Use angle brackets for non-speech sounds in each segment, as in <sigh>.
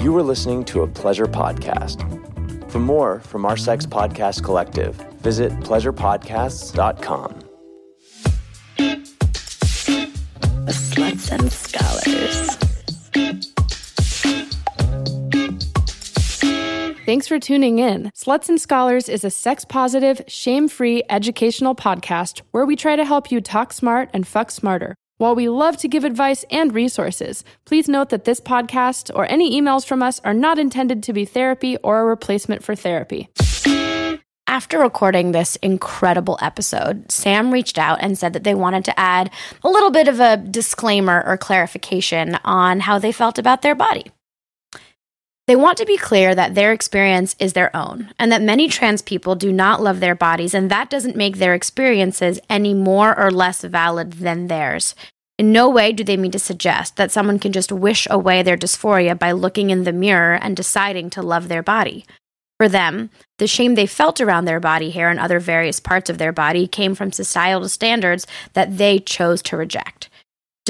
you were listening to a pleasure podcast. For more from our Sex Podcast Collective, visit pleasurepodcasts.com. Sluts and Scholars. Thanks for tuning in. Sluts and Scholars is a sex positive, shame free educational podcast where we try to help you talk smart and fuck smarter. While we love to give advice and resources, please note that this podcast or any emails from us are not intended to be therapy or a replacement for therapy. After recording this incredible episode, Sam reached out and said that they wanted to add a little bit of a disclaimer or clarification on how they felt about their body. They want to be clear that their experience is their own and that many trans people do not love their bodies, and that doesn't make their experiences any more or less valid than theirs. In no way do they mean to suggest that someone can just wish away their dysphoria by looking in the mirror and deciding to love their body. For them, the shame they felt around their body hair and other various parts of their body came from societal standards that they chose to reject.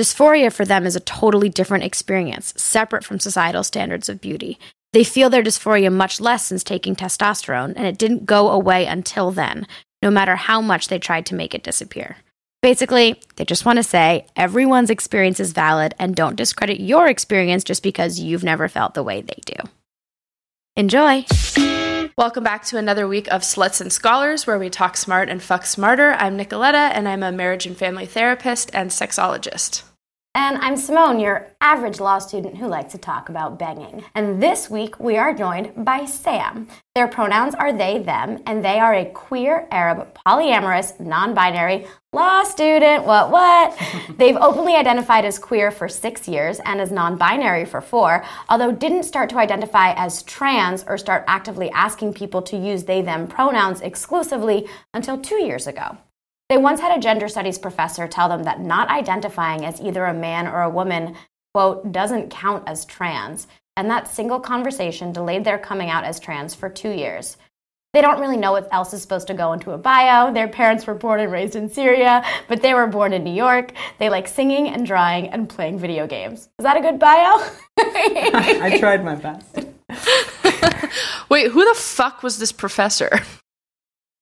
Dysphoria for them is a totally different experience, separate from societal standards of beauty. They feel their dysphoria much less since taking testosterone, and it didn't go away until then, no matter how much they tried to make it disappear. Basically, they just want to say everyone's experience is valid and don't discredit your experience just because you've never felt the way they do. Enjoy! Welcome back to another week of Sluts and Scholars, where we talk smart and fuck smarter. I'm Nicoletta, and I'm a marriage and family therapist and sexologist. And I'm Simone, your average law student who likes to talk about banging. And this week we are joined by Sam. Their pronouns are they, them, and they are a queer, Arab, polyamorous, non binary law student. What, what? <laughs> They've openly identified as queer for six years and as non binary for four, although didn't start to identify as trans or start actively asking people to use they, them pronouns exclusively until two years ago. They once had a gender studies professor tell them that not identifying as either a man or a woman, quote, doesn't count as trans. And that single conversation delayed their coming out as trans for two years. They don't really know what else is supposed to go into a bio. Their parents were born and raised in Syria, but they were born in New York. They like singing and drawing and playing video games. Is that a good bio? <laughs> I tried my best. <laughs> Wait, who the fuck was this professor?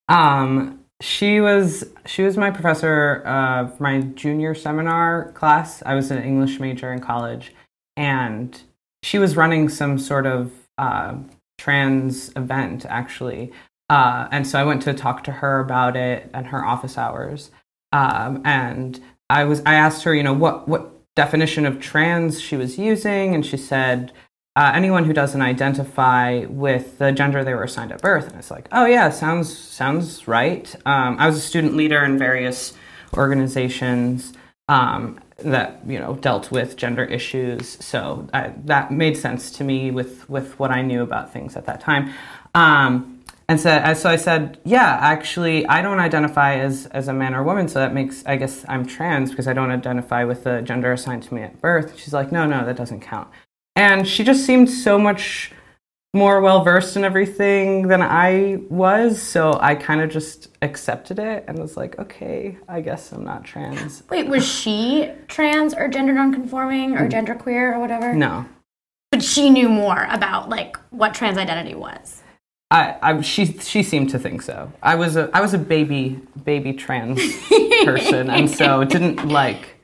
Um, she was she was my professor uh, for my junior seminar class. I was an English major in college, and she was running some sort of uh, trans event actually. Uh, and so I went to talk to her about it and her office hours. Um, and I was I asked her, you know, what what definition of trans she was using, and she said uh, anyone who doesn't identify with the gender they were assigned at birth. And it's like, oh yeah, sounds sounds right. Um, I was a student leader in various organizations um, that you know dealt with gender issues, so I, that made sense to me with with what I knew about things at that time. Um, and so, so I said, yeah, actually, I don't identify as, as a man or woman, so that makes, I guess I'm trans because I don't identify with the gender assigned to me at birth. She's like, no, no, that doesn't count and she just seemed so much more well versed in everything than I was, so I kind of just accepted it and was like, okay, I guess I'm not trans. Wait, was <sighs> she trans or gender nonconforming or mm. gender queer or whatever? No, But she knew more about like what trans identity was. I, I she she seemed to think so. I was a I was a baby baby trans <laughs> person, and so didn't like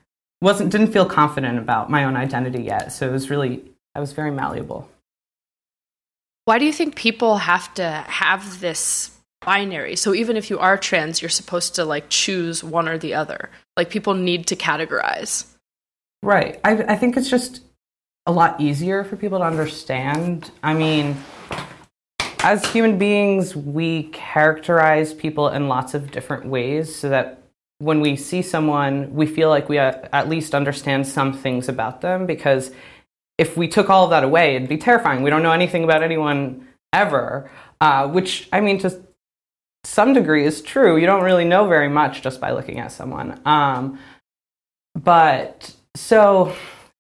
wasn't didn't feel confident about my own identity yet. So it was really I was very malleable. Why do you think people have to have this binary? So even if you are trans, you're supposed to like choose one or the other. Like people need to categorize. Right. I, I think it's just a lot easier for people to understand. I mean, as human beings, we characterize people in lots of different ways so that when we see someone, we feel like we uh, at least understand some things about them because if we took all of that away, it'd be terrifying. We don't know anything about anyone ever, uh, which I mean, to some degree is true. You don't really know very much just by looking at someone. Um, but so,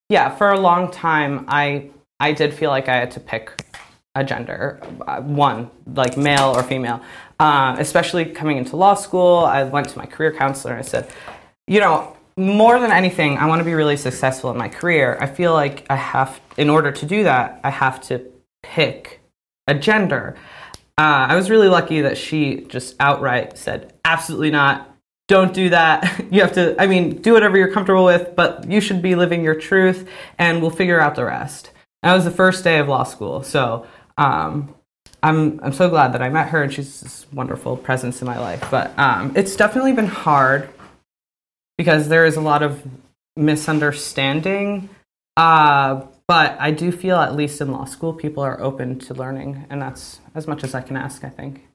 yeah, for a long time, I I did feel like I had to pick a gender, uh, one like male or female. Uh, especially coming into law school, I went to my career counselor and I said, you know, more than anything, I want to be really successful in my career. I feel like I have, in order to do that, I have to pick a gender. Uh, I was really lucky that she just outright said, absolutely not. Don't do that. <laughs> You have to, I mean, do whatever you're comfortable with, but you should be living your truth and we'll figure out the rest. That was the first day of law school. So um, I'm, I'm so glad that I met her and she's this wonderful presence in my life. But um, it's definitely been hard because there is a lot of misunderstanding. Uh, but I do feel, at least in law school, people are open to learning, and that's as much as I can ask, I think.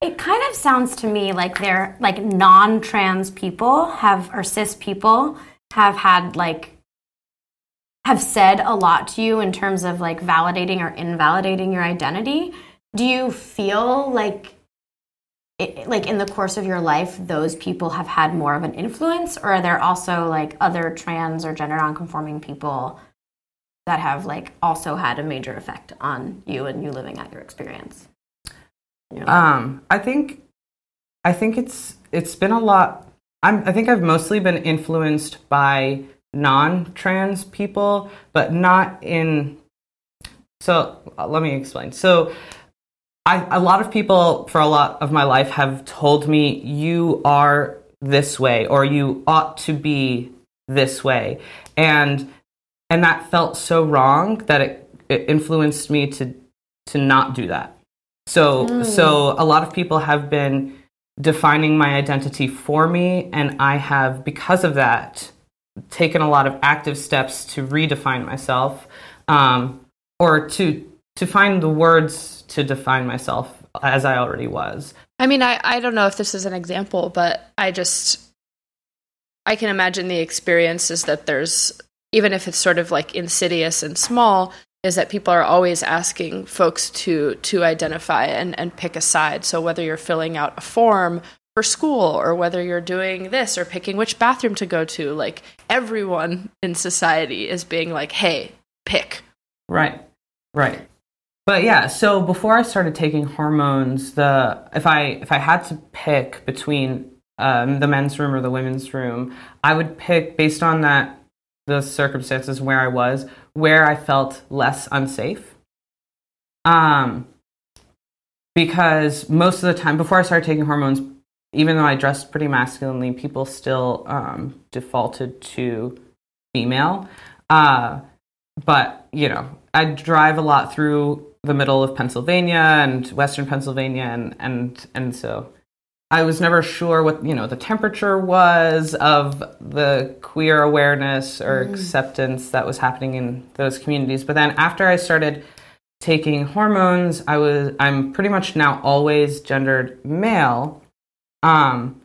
It kind of sounds to me like they're like non-trans people have or cis people have had like have said a lot to you in terms of like validating or invalidating your identity. Do you feel like it, like in the course of your life those people have had more of an influence or are there also like other trans or gender nonconforming people that have like also had a major effect on you and you living out your experience? Um, I think, I think it's it's been a lot. I'm, I think I've mostly been influenced by non-trans people, but not in. So let me explain. So. I, a lot of people for a lot of my life have told me you are this way or you ought to be this way and and that felt so wrong that it, it influenced me to to not do that. So mm. so a lot of people have been defining my identity for me and I have because of that taken a lot of active steps to redefine myself um, or to to find the words to define myself as I already was. I mean, I, I don't know if this is an example, but I just I can imagine the experience is that there's even if it's sort of like insidious and small, is that people are always asking folks to to identify and, and pick a side. So whether you're filling out a form for school or whether you're doing this or picking which bathroom to go to, like everyone in society is being like, hey, pick. Right. Right. But yeah, so before I started taking hormones, the if I if I had to pick between um, the men's room or the women's room, I would pick based on that the circumstances where I was, where I felt less unsafe. Um, because most of the time, before I started taking hormones, even though I dressed pretty masculinely, people still um, defaulted to female. Uh, but, you know, I drive a lot through the middle of Pennsylvania and western Pennsylvania, and, and, and so I was never sure what you know the temperature was of the queer awareness or mm. acceptance that was happening in those communities. But then after I started taking hormones, I was I'm pretty much now always gendered male. Um,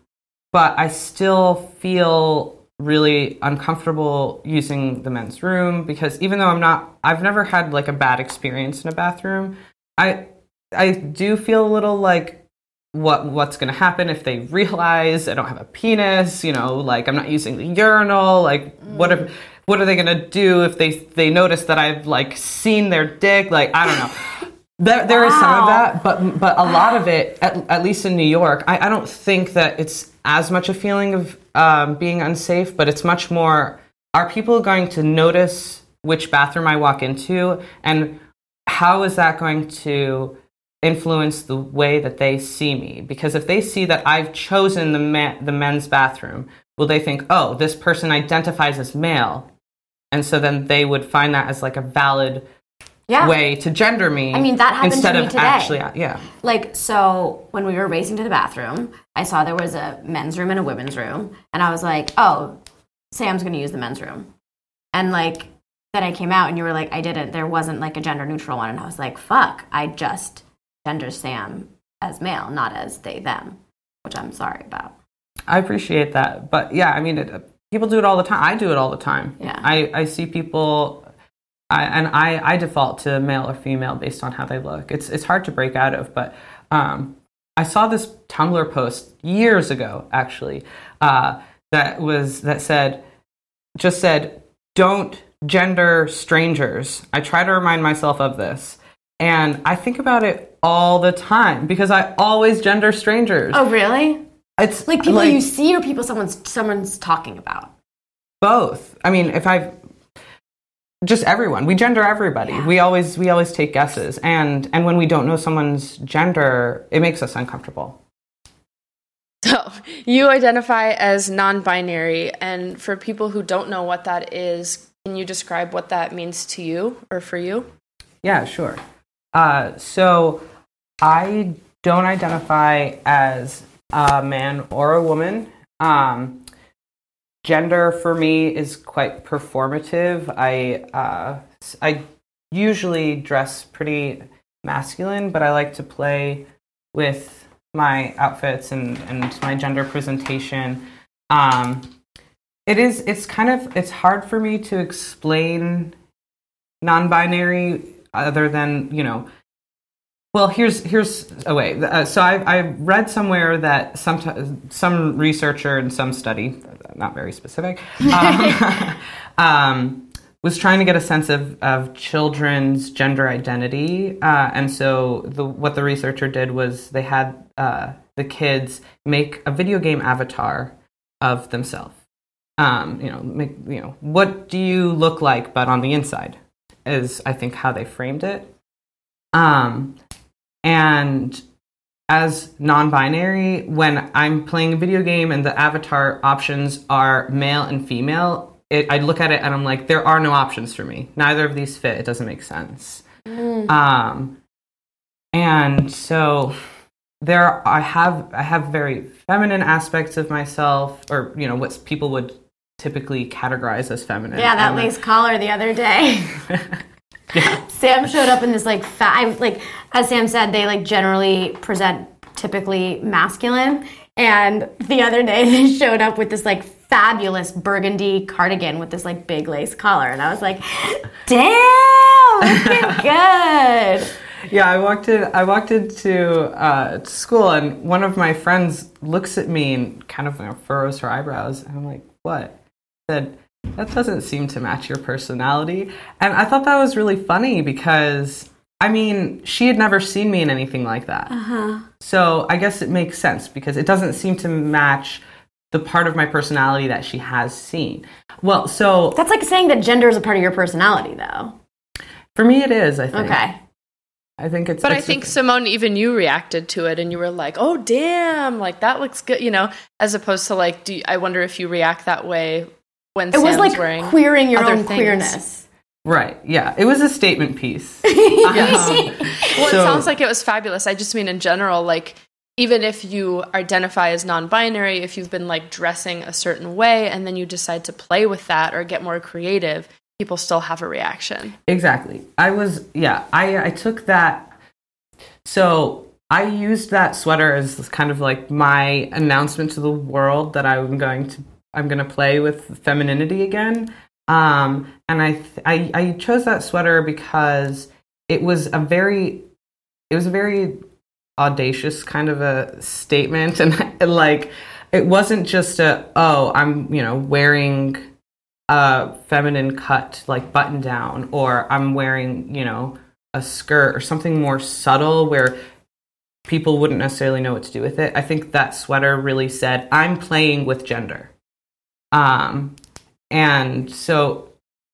but I still feel really uncomfortable using the men's room because even though I'm not I've never had like a bad experience in a bathroom, I I do feel a little like what what's going to happen if they realize I don't have a penis, you know, like I'm not using the urinal, like mm. what if what are they going to do if they they notice that I've like seen their dick, like I don't know. There, there wow. is some of that, but but a lot of it, at, at least in New York, I, I, don't think that it's as much a feeling of um, being unsafe, but it's much more: Are people going to notice which bathroom I walk into, and how is that going to influence the way that they see me? Because if they see that I've chosen the ma- the men's bathroom will they think oh this person identifies as male? And so then they would find that as like a valid yeah. way to gender me I mean that happened instead to me of today. actually uh, yeah like so when we were racing to the bathroom I saw there was a men's room and a women's room and I was like oh Sam's going to use the men's room and like then I came out and you were like I didn't there wasn't like a gender neutral one and I was like fuck I just gender Sam as male, not as they them, which I'm sorry about. I appreciate that, but yeah, I mean, it, uh, people do it all the time. I do it all the time. Yeah, I I see people, I, and I I default to male or female based on how they look. It's it's hard to break out of, but um, I saw this Tumblr post years ago, actually, uh, that was that said, just said, don't gender strangers. I try to remind myself of this. And I think about it all the time because I always gender strangers. Oh, really? It's like people like, you see or people someone's someone's talking about. both. I mean, if I just everyone, we gender everybody. Yeah. We always we always take guesses, and and when we don't know someone's gender, it makes us uncomfortable. So, you identify as non binary, and for people who don't know what that is, can you describe what that means to you or for you? Yeah, sure. Uh, so I don't identify as a man or a woman. Um, gender for me is quite performative. I uh, I usually dress pretty masculine, but I like to play with my outfits and, and my gender presentation. Um, it is it's kind of it's hard for me to explain non-binary other than you know well here's here's a way uh, so I, I read somewhere that some some researcher in some study not very specific um, <laughs> um, was trying to get a sense of, of children's gender identity. Uh, and so the, what the researcher did was they had uh, the kids make a video game avatar of themselves. Um, you know make, you know what do you look like but on the inside is I think how they framed it. Um, and as non-binary, when I'm playing a video game and the avatar options are male and female, it, I look at it and I'm like, there are no options for me. Neither of these fit. It doesn't make sense. Um, and so there, are, I have I have very feminine aspects of myself, or you know, what people would typically categorize as feminine. Yeah, that lace collar the other day. <laughs> <laughs> <laughs> Sam showed up in this like five like as Sam said, they like generally present typically masculine. And the other day <laughs> they showed up with this like fabulous burgundy cardigan with this like big lace collar. And I was like, damn, looking <laughs> good. Yeah, I walked in. I walked into uh, school, and one of my friends looks at me and kind of you know, furrows her eyebrows. And I'm like, "What?" Said, "That doesn't seem to match your personality." And I thought that was really funny because, I mean, she had never seen me in anything like that. Uh-huh. So I guess it makes sense because it doesn't seem to match the part of my personality that she has seen. Well, so That's like saying that gender is a part of your personality though. for me, it is. I think. Okay. I think it's. But I it's- think Simone, even you reacted to it, and you were like, "Oh, damn! Like that looks good," you know, as opposed to like, do you, I wonder if you react that way when It was like wearing queering your own things. queerness. right. Yeah, it was a statement piece. <laughs> Yes. <laughs> Um, Well, it So- sounds like it was fabulous. I just mean in general, like even if you identify as non-binary, if you've been like dressing a certain way and then you decide to play with that or get more creative, people still have a reaction. Exactly. I was yeah, I I took that so I used that sweater as kind of like my announcement to the world that I'm going to I'm going to play with femininity again. Um and I, I I chose that sweater because it was a very it was a very audacious kind of a statement. <laughs> And like it wasn't just a oh I'm you know wearing a feminine cut like button down or i'm wearing you know a skirt or something more subtle where people wouldn't necessarily know what to do with it. I think that sweater really said i'm playing with gender um and so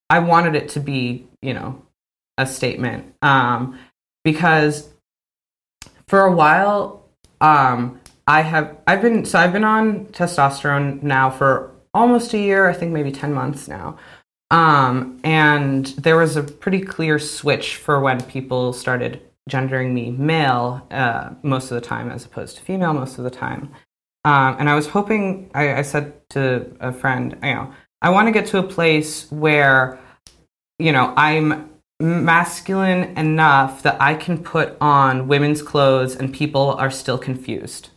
i wanted it to be you know a statement. Um because for a while um i have i've been so i've been on testosterone now for almost a year i think maybe 10 months now. Um and there was a pretty clear switch for when people started gendering me male uh, most of the time as opposed to female most of the time um, and i was hoping I, I said to a friend you know i want to get to a place where you know i'm masculine enough that I can put on women's clothes and people are still confused.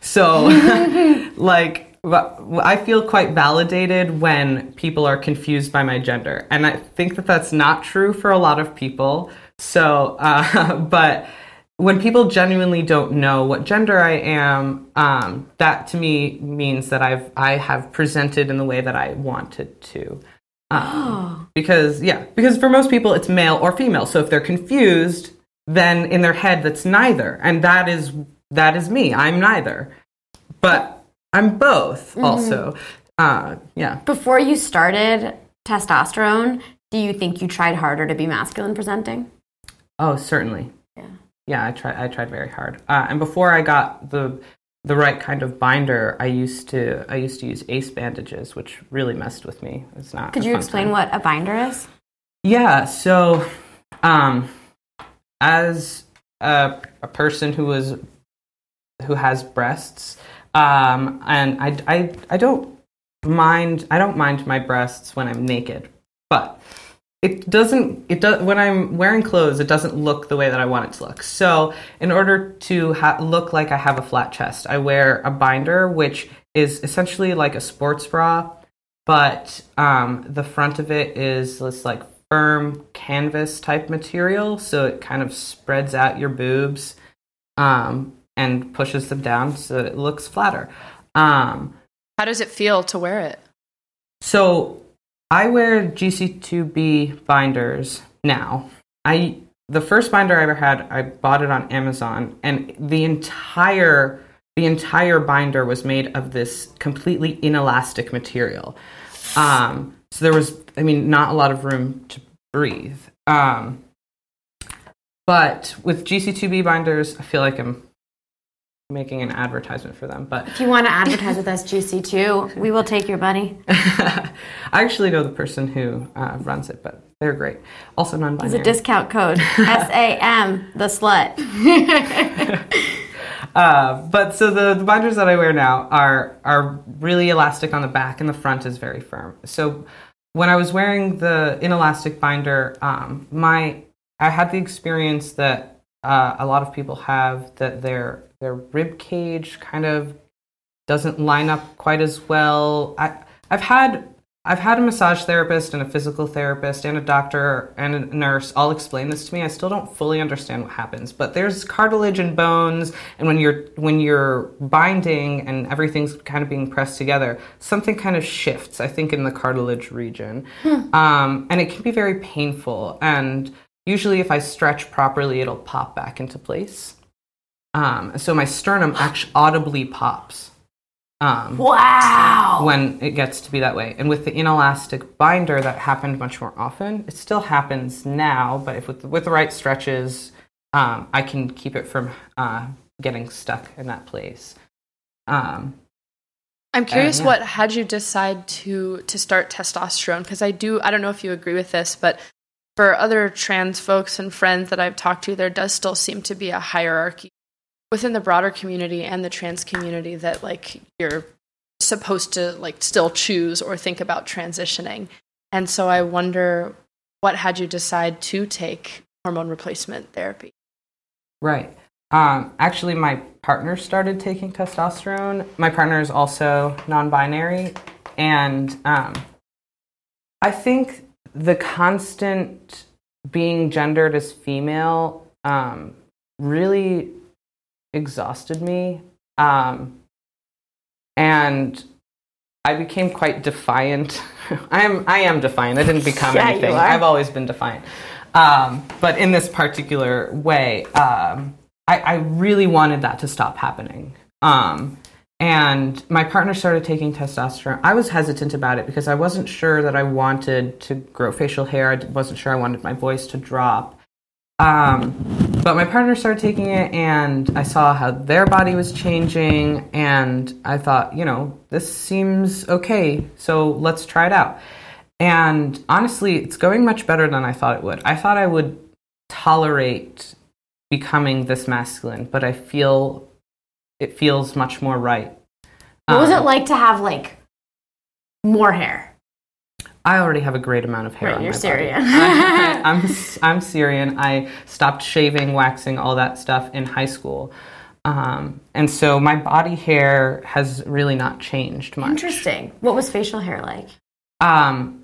So, <laughs> <laughs> like, I feel quite validated when people are confused by my gender. And I think that that's not true for a lot of people. So, uh, <laughs> but when people genuinely don't know what gender I am, um, that to me means that I've I have presented in the way that I wanted to. Um, <gasps> Because yeah, because for most people it's male or female. So if they're confused, then in their head that's neither, and that is that is me. I'm neither, but I'm both also. Uh, yeah. Before you started testosterone, do you think you tried harder to be masculine presenting? Oh, certainly. Yeah. I tried. I tried very hard. Uh, and before I got the the right kind of binder, I used to I used to use ace bandages, which really messed with me. It's not. Could you explain time. what a binder is? Yeah. So, um, as a, a person who was who has breasts, um, and I, I I don't mind I don't mind my breasts when I'm naked, but it doesn't it does when I'm wearing clothes it doesn't look the way that I want it to look. So in order to ha- look like I have a flat chest, I wear a binder which is essentially like a sports bra, but um, the front of it is this like firm canvas type material, so it kind of spreads out your boobs um, and pushes them down so that it looks flatter. Um, How does it feel to wear it? so I wear GC2B binders now. I the first binder I ever had, I bought it on Amazon, and the entire the entire binder was made of this completely inelastic material. Um, so there was, I mean, not a lot of room to breathe. Um, but with GC2B binders, I feel like I'm making an advertisement for them. But If you want to advertise with us, GC2, we will take your money. <laughs> I actually know the person who uh, runs it, but they're great. Also non-binary. a discount code <laughs> S A M, the slut. <laughs> uh, but so the, the binders that I wear now are are really elastic on the back, and the front is very firm. So when I was wearing the inelastic binder, um, my I had the experience that uh, a lot of people have that their their rib cage kind of doesn't line up quite as well. I, I've had I've had a massage therapist and a physical therapist and a doctor and a nurse all explain this to me. I still don't fully understand what happens, but there's cartilage and bones, and when you're when you're binding and everything's kind of being pressed together, something kind of shifts. I think in the cartilage region, um, and it can be very painful. And usually, if I stretch properly, it'll pop back into place. Um, so my sternum <gasps> actually audibly pops. Um, Wow. when it gets to be that way. And with the inelastic binder, that happened much more often. It still happens now, but if with with the right stretches, um, I can keep it from uh, getting stuck in that place. Um, I'm curious yeah. what had you decide to to start testosterone because I do I don't know if you agree with this but for other trans folks and friends that I've talked to there does still seem to be a hierarchy within the broader community and the trans community that like you're supposed to like still choose or think about transitioning. And so I wonder what had you decide to take hormone replacement therapy? Right. Um, actually, my partner started taking testosterone. My partner is also non binary. And um, I think the constant being gendered as female um, really exhausted me. Um, and I became quite defiant. <laughs> I am I am defiant. I didn't become Yeah, anything. I've always been defiant. Um, but in this particular way, um, I, I really wanted that to stop happening. Um, and my partner started taking testosterone. I was hesitant about it because I wasn't sure that I wanted to grow facial hair. I wasn't sure I wanted my voice to drop. Um, but my partner started taking it, and I saw how their body was changing, and I thought, you know, this seems okay, so let's try it out. And honestly, it's going much better than I thought it would. I thought I would tolerate becoming this masculine, but I feel it feels much more right. What was Um, it like to have like more hair? I already have a great amount of hair. Right, on you're my Syrian. Body. I, <laughs> I'm I'm Syrian. I stopped shaving, waxing, all that stuff in high school, um, and so my body hair has really not changed much. Interesting. What was facial hair like? Um,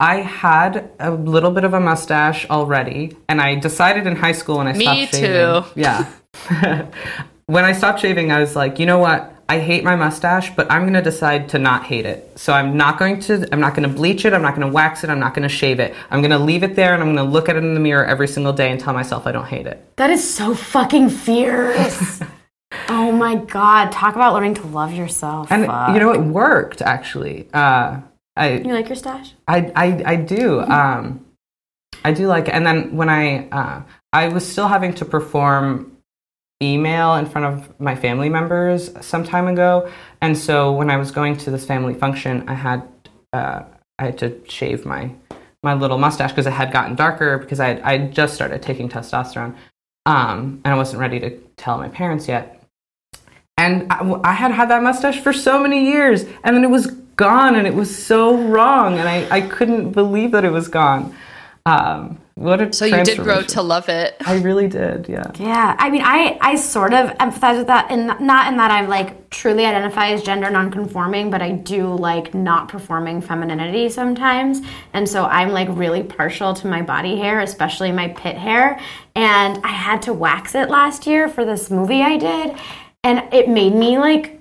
I had a little bit of a mustache already, and I decided in high school when I Me stopped shaving. Me too. Yeah. <laughs> <laughs> when I stopped shaving, I was like, you know what? I hate my mustache, but I'm going to decide to not hate it. So I'm not going to I'm not going to bleach it, I'm not going to wax it, I'm not going to shave it. I'm going to leave it there and I'm going to look at it in the mirror every single day and tell myself I don't hate it. That is so fucking fierce. <laughs> oh my god! Talk about learning to love yourself. and Fuck. you know, it worked actually. Uh, I you like your stash? I, I, I do. Um, I do like it. And then when I, uh, I was still having to perform email in front of my family members some time ago. And so when I was going to this family function, I had, uh, I had to shave my, my little mustache because it had gotten darker because I had, I had just started taking testosterone. Um, and I wasn't ready to tell my parents yet. And I, I had had that mustache for so many years, and then it was gone, and it was so wrong, and I, I couldn't believe that it was gone. Um, what a So you did grow to love it. I really did, yeah. <laughs> Yeah, I mean, I, I sort of empathize with that, and not in that I'm like truly identify as gender nonconforming, but I do like not performing femininity sometimes, and so I'm like really partial to my body hair, especially my pit hair, and I had to wax it last year for this movie I did, and it made me like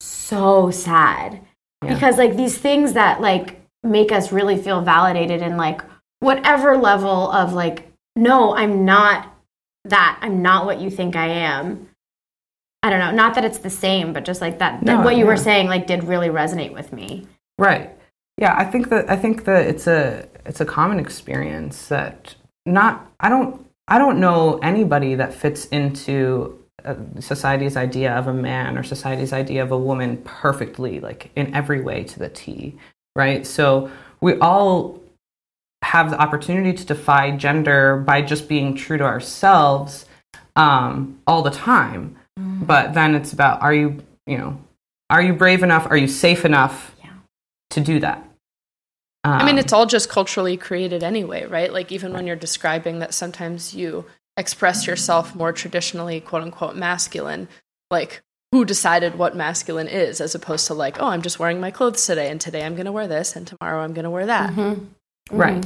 so sad. Because like these things that like make us really feel validated in like whatever level of like no i'm not that i'm not what you think i am i don't know not that it's the same but just like that, that No, what you were saying like did really resonate with me Right. Yeah, I think that I think that it's a it's a common experience that not I don't I don't know anybody that fits into society's idea of a man or society's idea of a woman perfectly like in every way to the T, right? So we all have the opportunity to defy gender by just being true to ourselves um, all the time. But then it's about are you, you know, are you brave enough? Are you safe enough yeah. to do that? I mean, Um, it's all just culturally created anyway, right? Like, even when you're describing that sometimes you express yourself more traditionally, quote unquote, masculine, like, who decided what masculine is, as opposed to, like, oh, I'm just wearing my clothes today, and today I'm going to wear this, and tomorrow I'm going to wear that. Right.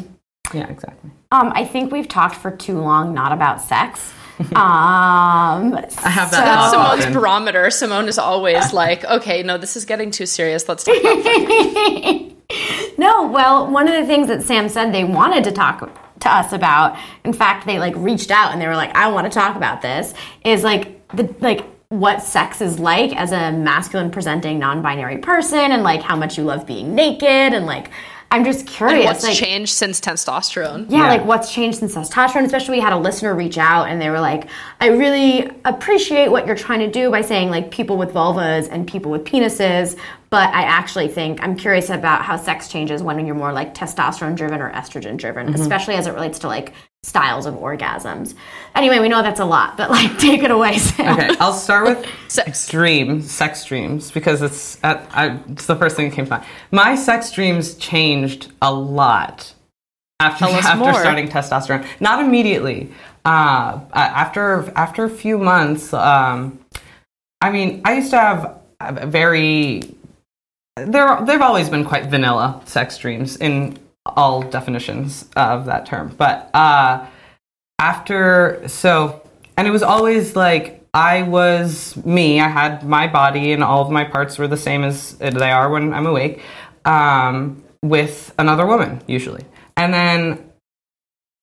Yeah, exactly. um i think we've talked for too long not about sex <laughs> um I have that That's thought Simone's often. barometer. Simone is always <laughs> like, okay, no, this is getting too serious. Let's talk about <laughs> no, well, one of the things that Sam said they wanted to talk to us about, in fact, they like reached out and they were like, I want to talk about this, is like the like what sex is like as a masculine presenting non-binary person and like how much you love being naked and like I'm just curious. And what's like, changed since testosterone. yeah, Yeah. like what's changed since testosterone. Especially, we had a listener reach out and they were like, "I really appreciate what you're trying to do by saying like people with vulvas and people with penises, but I actually think I'm curious about how sex changes when you're more like testosterone driven or estrogen driven, mm-hmm. especially as it relates to like styles of orgasms." Anyway, we know that's a lot, but like <laughs> take it away, Sam. Okay, I'll start with Sex. dreams, sex dreams, because it's at, I, it's the first thing that came to mind. My sex dreams changed a lot after after more. starting testosterone. Not immediately. Uh, after after a few months, um, I mean, I used to have a very there they've always been quite vanilla sex dreams in all definitions of that term, but uh, after so and it was always like i was me. I had my body and all of my parts were the same as they are when i'm awake um, with another woman usually. And then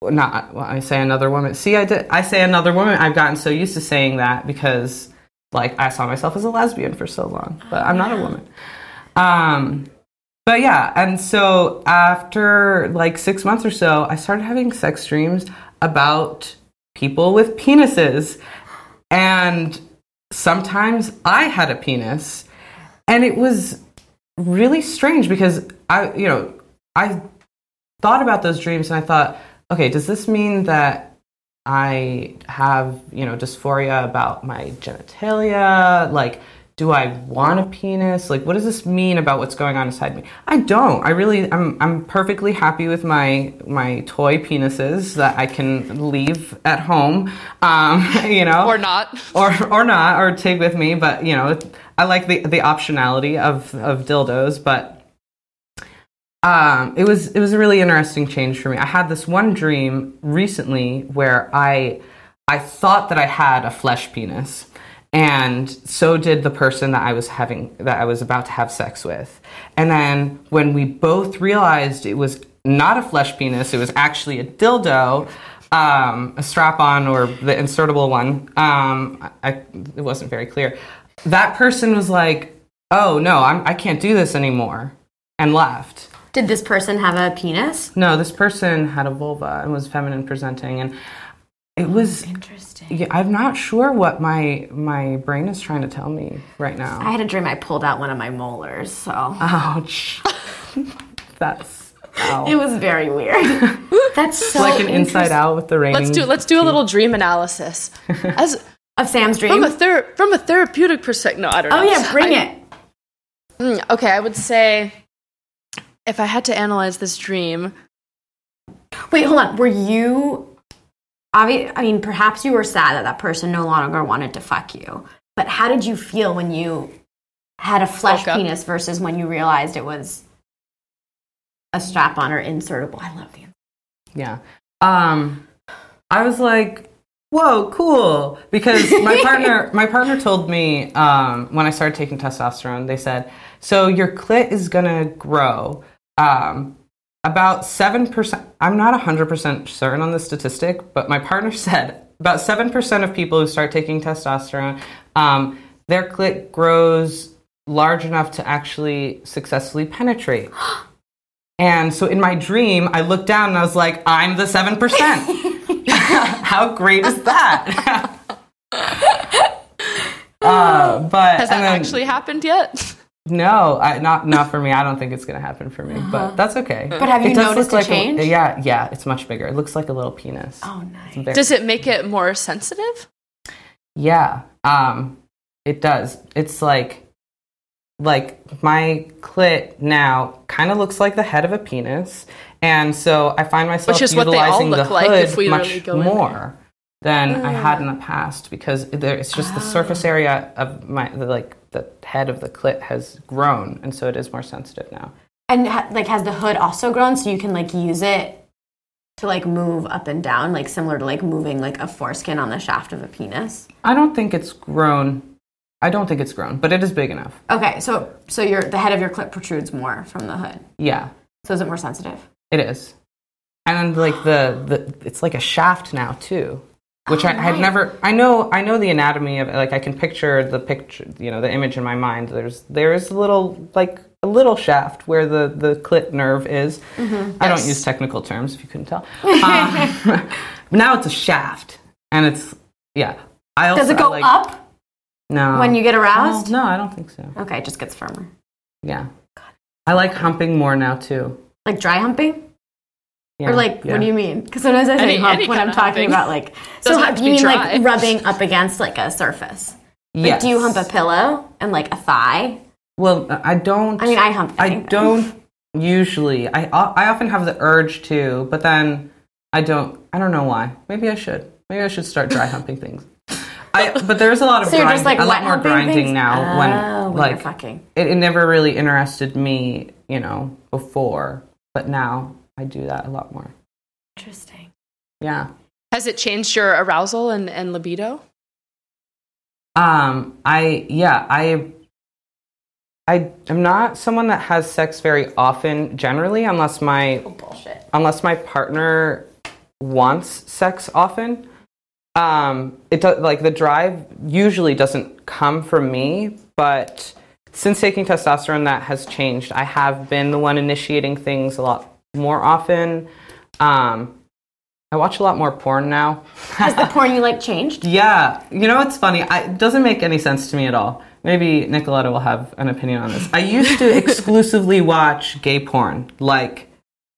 not well, i say another woman. See i did i say another woman. I've gotten so used to saying that because like i saw myself as a lesbian for so long but i'm not a woman. Um, but yeah, and so after like six months or so, I started having sex dreams about people with penises. And sometimes I had a penis. And it was really strange because I, you know, I thought about those dreams and I thought, okay, does this mean that I have, you know, dysphoria about my genitalia? Like, do I want a penis? Like, what does this mean about what's going on inside me? I don't. I really, I'm, I'm perfectly happy with my my toy penises that I can leave at home, um, <laughs> you know, Or not. or or not, or take with me. But you know, I like the the optionality of of dildos, but um, it was it was a really interesting change for me. I had this one dream recently where I I thought that I had a flesh penis, and so did the person that I was having that I was about to have sex with. And then when we both realized it was not a flesh penis, it was actually a dildo. um, a strap on or the insertable one. Um, I, it wasn't very clear. That person was like, "Oh no, I'm, I can't do this anymore," and left. Did this person have a penis? No, this person had a vulva and was feminine presenting, and it was Interesting. Yeah, I'm not sure what my my brain is trying to tell me right now. I had a dream I pulled out one of my molars, so Ouch. <laughs> That's ow. it was very weird. <laughs> That's so like an inside out with the rain. Let's do let's do a little dream analysis. <laughs> As of Sam's dream. from a ther- from a therapeutic perspective. No, I don't know. oh yeah, bring I- it. Mm, okay, I would say if I had to analyze this dream, Wait, hold on. Were you? Obvi- I mean, perhaps you were sad that that person no longer wanted to fuck you. But how did you feel when you had a flesh Woke up. penis versus when you realized it was a strap-on or insertable? I love the. Yeah. Um, I was like, "Whoa, cool!" Because my <laughs> partner, my partner told me um, when I started taking testosterone, they said, "So your clit is gonna grow um, about seven percent." I'm not hundred percent certain on the statistic, but my partner <laughs> said about seven percent of people who start taking testosterone, um, their clit grows large enough to actually successfully penetrate. <gasps> And so in my dream, I looked down and I was like, I'm the 7%. <laughs> <laughs> How great is that? uh, but has that then- actually happened yet? No, I, not not for me. I don't think it's gonna happen for me, but that's okay. But have you It noticed look a change? yeah, yeah, it's much bigger. It looks like a little penis. Oh, nice. Very- Does it make it more sensitive? Yeah, um, it does. It's like, like my clit now kind of looks like the head of a penis, and so I find myself Which is what they all utilizing look the like hood if we much really go in more than I mm. had in the past because there, it's just the surface ah. area of my the, like the head of the clit has grown, and so it is more sensitive now. And ha- like, has the hood also grown so you can like use it to like move up and down, like similar to like moving like a foreskin on the shaft of a penis? I don't think it's grown. I don't think it's grown, but it is big enough. Okay, so so your the head of your clit protrudes more from the hood. Yeah, So is it more sensitive? It is. And then like the, the it's like a shaft now too. Which I had never I know I know the anatomy of. Like I can picture the picture you know, the image in my mind. There's there's a little like a little shaft where the, the clit nerve is. I don't use technical terms if you couldn't tell. <laughs> Um, <laughs> now it's a shaft. And it's yeah. I also Does it go like- up No. when you get Oh, aroused? no, I don't think so. Okay, it just gets firmer. Yeah. I like humping more now too. Like dry humping? Yeah, or like, yeah. what do you mean? Because sometimes I say Any- hump any when I'm talking about like. <laughs> So Doesn't have you mean dry. like rubbing up against like a surface? Like, Yes. do you hump a pillow and like a thigh? Well, I don't. I mean, I hump. I don't usually. I I often have the urge to, but then I don't. I don't know why. Maybe I should. Maybe I should start dry <laughs> humping things. I but there's a lot of So grinding, just like a lot more grinding things? now Oh, when when like you're fucking. it, it never really interested me, you know, before, but now I do that a lot more. Interesting. Yeah. Has it changed your arousal and, and libido? Um, I yeah, I I am not someone that has sex very often generally unless my Bullshit. unless my partner wants sex often. Um, it does like the drive usually doesn't come from me, but since taking testosterone, that has changed. I have been the one initiating things a lot more often. Um, I watch a lot more porn now. Has the <laughs> porn you like changed? Yeah, you know what's funny? I, it doesn't make any sense to me at all. Maybe Nicoletta will have an opinion on this. I used to <laughs> exclusively watch gay porn, like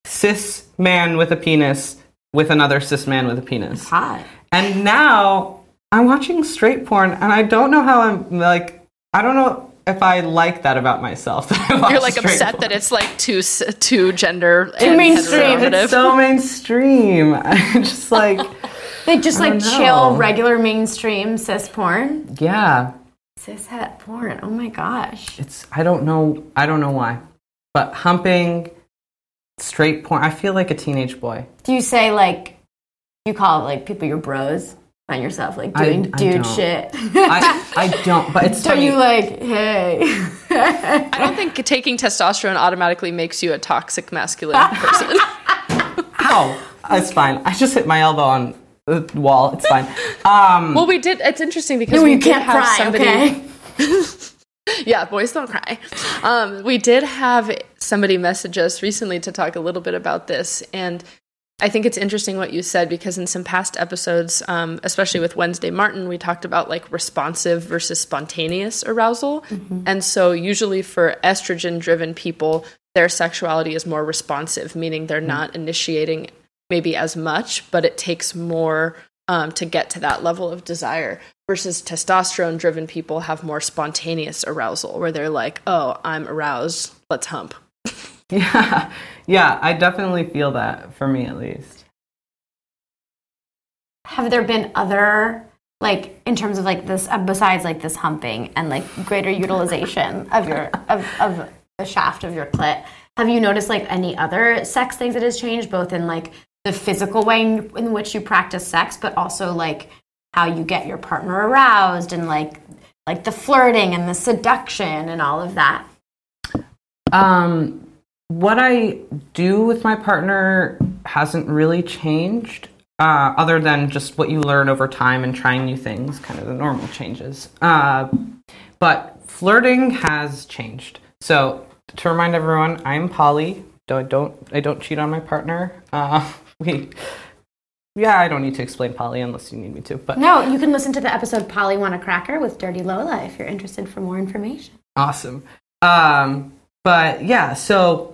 cis man with a penis with another cis man with a penis. Hot. And now I'm watching straight porn, and I don't know how I'm like. I don't know if I like that about myself. <laughs> That You're like upset porn. that it's like too too gender Too and mainstream. It's so <laughs> mainstream. <laughs> I'm just like, They just like chill regular mainstream cis porn. yeah. Cis het porn. Oh my gosh. it's I don't know I don't know why. But humping straight porn I feel like a teenage boy. Do you say like you call like people your bros? Find yourself like doing I dude don't. shit. I I don't but it's <laughs> Don't you like hey? I don't think taking testosterone automatically makes you a toxic masculine person. <laughs> Ow. it's fine. I just hit my elbow on the wall. It's fine. Um, Well, we did. It's interesting because No, we you did can't have cry, somebody. okay? <laughs> yeah, boys don't cry. Um, we did have somebody message us recently to talk a little bit about this, and I think it's interesting what you said because in some past episodes, um, especially with Wednesday Martin, we talked about like responsive versus spontaneous arousal, and so usually for estrogen-driven people, their sexuality is more responsive, meaning they're not initiating maybe as much, but it takes more um, to get to that level of desire. Versus testosterone driven people have more spontaneous arousal where they're like, oh, I'm aroused, let's hump. <laughs> <laughs> yeah, yeah, I definitely feel that for me at least. Have there been other like in terms of like this uh, besides like this humping and like greater utilization of your of, of the shaft of your clit? Have you noticed like any other sex things that has changed both in like the physical way in, in which you practice sex, but also like how you get your partner aroused and like like the flirting and the seduction and all of that? Um, what I do with my partner hasn't really changed, uh, other than just what you learn over time and trying new things, kind of the normal changes. Uh, but flirting has changed. So to remind everyone, I'm poly. I don't, I don't cheat on my partner. Uh, <laughs> we, yeah, I don't need to explain poly unless you need me to. But No, you can listen to the episode Polly Want a Cracker with Dirty Lola if you're interested for more information. Awesome. Um, but yeah, so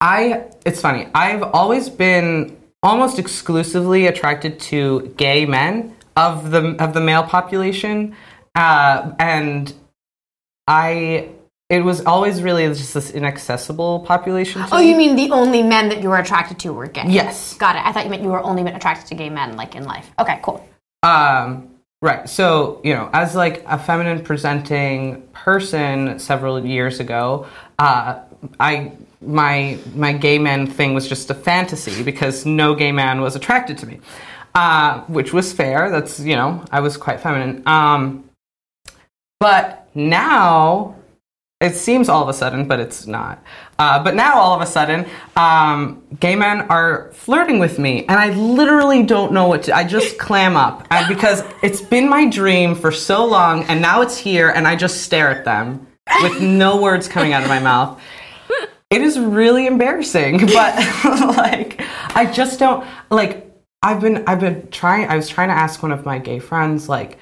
I it's funny. I've always been almost exclusively attracted to gay men of the of the male population, uh, and I it was always really just this inaccessible population. Oh, me. you mean the only men that you were attracted to were gay? Yes. Got it. I thought you meant you were only attracted to gay men, like in life. Okay, cool. Um, right. So, you know, as like a feminine presenting person several years ago, uh, I my my gay man thing was just a fantasy because no gay man was attracted to me, uh, which was fair. That's you know I was quite feminine. Um, but now it seems all of a sudden, but it's not. Uh, but now all of a sudden, um, gay men are flirting with me, and I literally don't know what to. I just <laughs> clam up and because it's been my dream for so long, and now it's here, and I just stare at them with no words coming out of my mouth. It is really embarrassing, <laughs> but like I just don't like. I've been I've been trying. I was trying to ask one of my gay friends like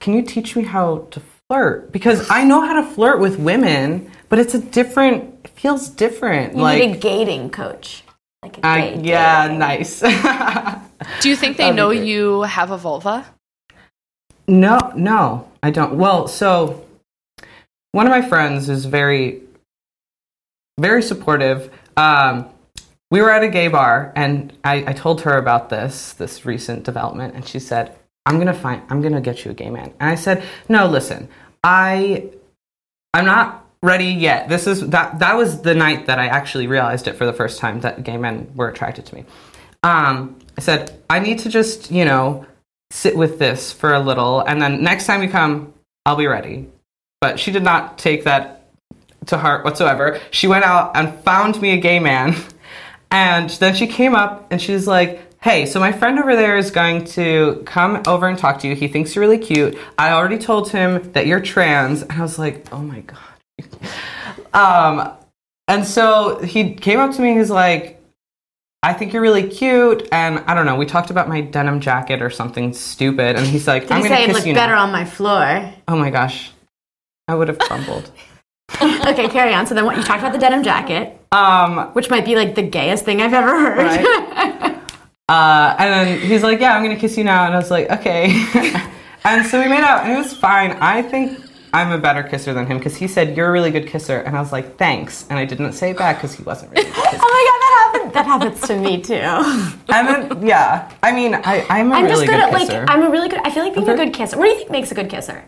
can you teach me how to flirt? Because I know how to flirt with women, but it's a different, it feels different. You like, need a gating coach. Like a I, gay yeah, dating. nice. <laughs> Do you think they know great. you have a vulva? no, no, I don't. Well, so one of my friends is very, very supportive. Um, we were at a gay bar, and I, I told her about this this recent development, and she said, "I'm gonna find, I'm gonna get you a gay man." And I said, "No, listen, I, I'm not ready yet. This is that that was the night that I actually realized it for the first time that gay men were attracted to me. Um, I said, I need to just, you know, sit with this for a little, and then next time you come, I'll be ready. But she did not take that to heart whatsoever. She went out and found me a gay man, and then she came up and she's like, Hey, so my friend over there is going to come over and talk to you. He thinks you're really cute. I already told him that you're trans. And I was like, Oh my God. <laughs> um, and so he came up to me and he's like, I think you're really cute. And I don't know, we talked about my denim jacket or something stupid. And he's like, Did I'm he going say to it kiss looked you better now. on my floor? Oh my gosh. I would have crumbled. <laughs> okay, carry on. So then what? You talked about the denim jacket, um, which might be like the gayest thing I've ever heard. Right. <laughs> uh, and then he's like, Yeah, I'm to kiss you now. And I was like, Okay. <laughs> and so we made out and it was fine. I think I'm a better kisser than him because he said, You're a really good kisser. And I was like, Thanks. And I didn't say it back because he wasn't really good. Oh my god, that happens. That happens to me too. and then, yeah. I mean, I, I'm a I'm really just good good at like kisser. I'm a really good. I feel like being a good kisser. What do you think makes a good kisser?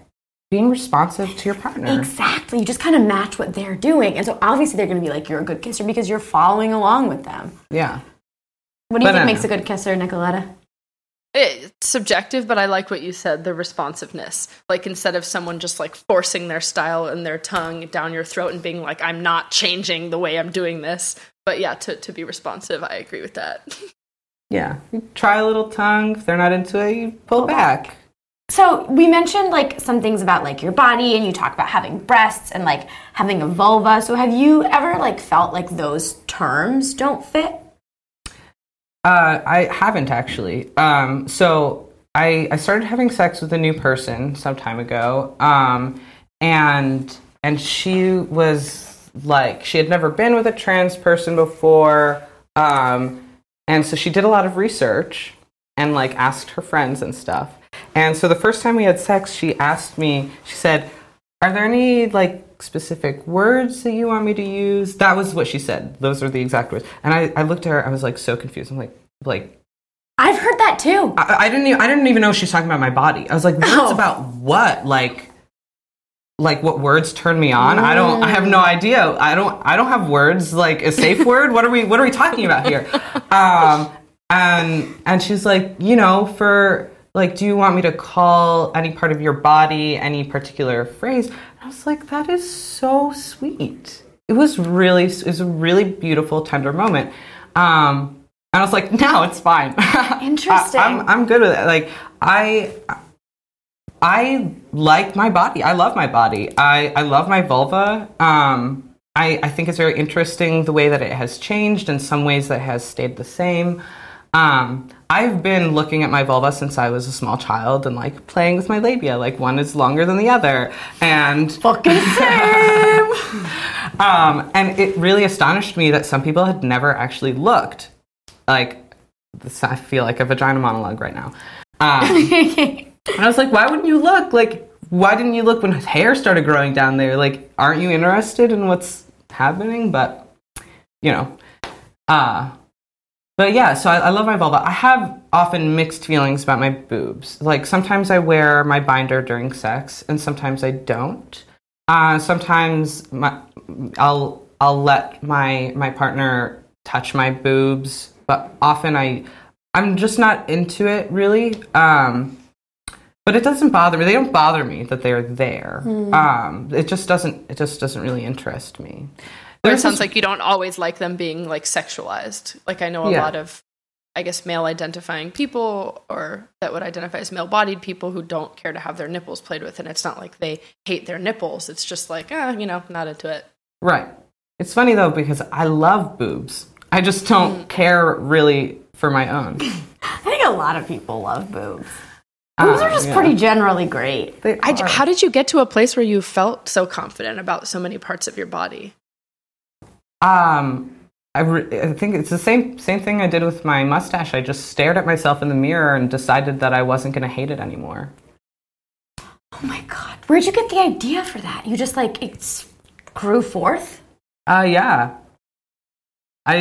Being responsive to your partner. Exactly. You just kind of match what they're doing, and so obviously they're going to be like you're a good kisser because you're following along with them. Yeah. What do you Banana. think makes a good kisser, Nicoletta? It's subjective, but I like what you said the responsiveness. Like, instead of someone just like forcing their style and their tongue down your throat and being like, I'm not changing the way I'm doing this. But yeah, to, to be responsive, I agree with that. <laughs> yeah, you try a little tongue. If they're not into it, you pull back. So we mentioned like some things about like your body and you talk about having breasts and like having a vulva. So have you ever like felt like those terms don't fit? Uh, I haven't actually. Um, so I I started having sex with a new person some time ago, um, and and she was like she had never been with a trans person before, um, and so she did a lot of research and like asked her friends and stuff. And so the first time we had sex, she asked me. She said, "Are there any like specific words that you want me to use?" That was what she said. Those are the exact words. And I, I looked at her. I was like so confused. I'm like, like I've heard that too. I, I didn't. Even, I didn't even know she was talking about my body. I was like, words Oh. about what? Like, like what words turn me on? I don't. I have no idea. I don't. I don't have words like a safe <laughs> word. What are we? What are we talking about here? Um, and and she's like, you know, for like, do you want me to call any part of your body any particular phrase? And I was like, that is so sweet. It was really. It was a really beautiful, tender moment. Um, and I was like, <laughs> no, it's fine. <laughs> Interesting. I, am I'm good with it. Like I I like my body. I love my body. I, I love my vulva. Um, I, I think it's very interesting the way that it has changed. In some ways, that has stayed the same. Um, I've been looking at my vulva since I was a small child and like playing with my labia. Like one is longer than the other, and Fucking <laughs> same. um, and it really astonished me that some people had never actually looked. Like, this, I feel like a vagina monologue right now. Um, <laughs> and I was like, why wouldn't you look? Like, why didn't you look when his hair started growing down there? Like, aren't you interested in what's happening? But, you know, uh, but yeah, so I, I love my vulva. I have often mixed feelings about my boobs. Like, sometimes I wear my binder during sex, and sometimes I don't. Uh, sometimes my, I'll I'll let my my partner touch my boobs, but often I I'm just not into it really. Um, but it doesn't bother me. They don't bother me that they're there. Um, it just doesn't. It just doesn't really interest me. But it sounds like you don't always like them being like sexualized. Like I know a Yeah. lot of, I guess, male identifying people or that would identify as male bodied people who don't care to have their nipples played with. And it's not like they hate their nipples. It's just like, ah, you know, not into it. Right. It's funny though because I love boobs. I just don't care really for my own. <laughs> I think a lot of people love boobs. Boobs are just yeah. pretty generally great. I, how did you get to a place where you felt so confident about so many parts of your body? Um, I, re- I think it's the same same thing I did with my mustache. I just stared at myself in the mirror and decided that I wasn't going to hate it anymore. Oh my god. Where'd you get the idea for that? You just like it grew forth? Uh, yeah. I,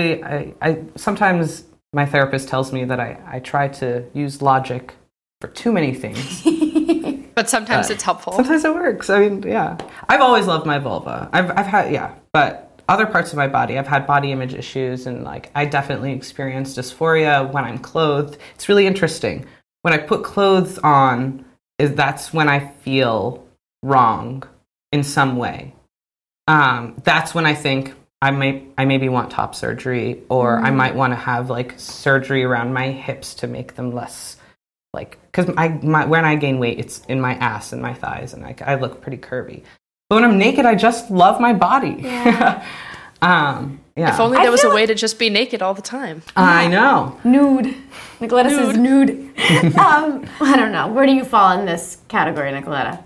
I, I sometimes my therapist tells me that I, I try to use logic for too many things. <laughs> But sometimes Uh, it's helpful. Sometimes it works. I mean, yeah. I've always loved my vulva. I've, I've had, yeah. But other parts of my body, I've had body image issues and like I definitely experience dysphoria when I'm clothed. It's really interesting. When I put clothes on, is that's when I feel wrong in some way. Um, that's when I think I may I maybe want top surgery or I might want to have like surgery around my hips to make them less like because I my, when I gain weight, it's in my ass and my thighs, and I, I look pretty curvy. But when I'm naked, I just love my body. <laughs> um, yeah, if only I there was a feel way to just be naked all the time. I know. Nude. Nicoletta says nude. <laughs> um, I don't know. Where do you fall in this category, Nicoletta?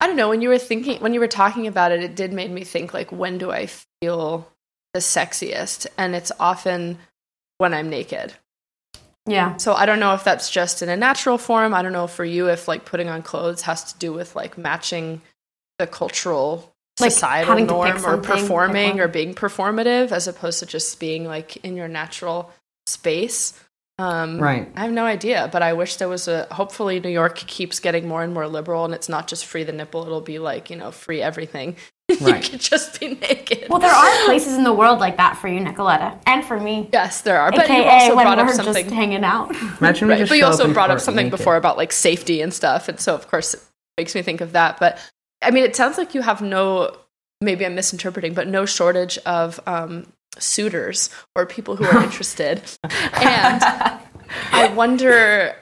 I don't know. When you were thinking, when you were talking about it, it did make me think like, when do I feel the sexiest? And it's often when I'm naked. Yeah. So I don't know if that's just in a natural form. I don't know for you if like putting on clothes has to do with like matching the cultural Like, societal having to pick norm or something, performing one. or being performative as opposed to just being like in your natural space. Um, Right. I have no idea, but I wish there was a. Hopefully, New York keeps getting more and more liberal, and it's not just free the nipple. It'll be like you know, free everything. <laughs> you Right. can just be naked. Well, there are places in the world like that for you, Nicoletta, and for me. yes, there are. But you AKA also when brought up we're something. just hanging out. Imagine we right just but you also brought up something naked. before about like safety and stuff and so of course it makes me think of that but i mean it sounds like you have no maybe i'm misinterpreting but no shortage of um, suitors or people who are <laughs> interested. And I wonder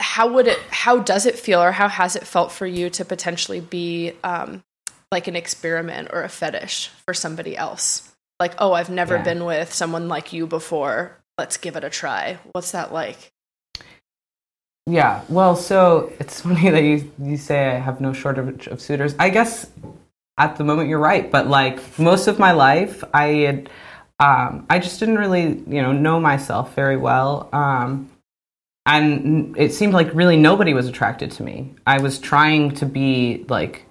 how would it how does it feel or how has it felt for you to potentially be um, like an experiment or a fetish for somebody else? Like oh i've never Yeah. been with someone like you before. Let's give it a try. What's that like Yeah, well, so it's <laughs> funny that you you say I have no shortage of suitors. I guess at the moment you're right, but like most of my life, I had um, I just didn't really you know know myself very well, um, and it seemed like really nobody was attracted to me. I was trying to be like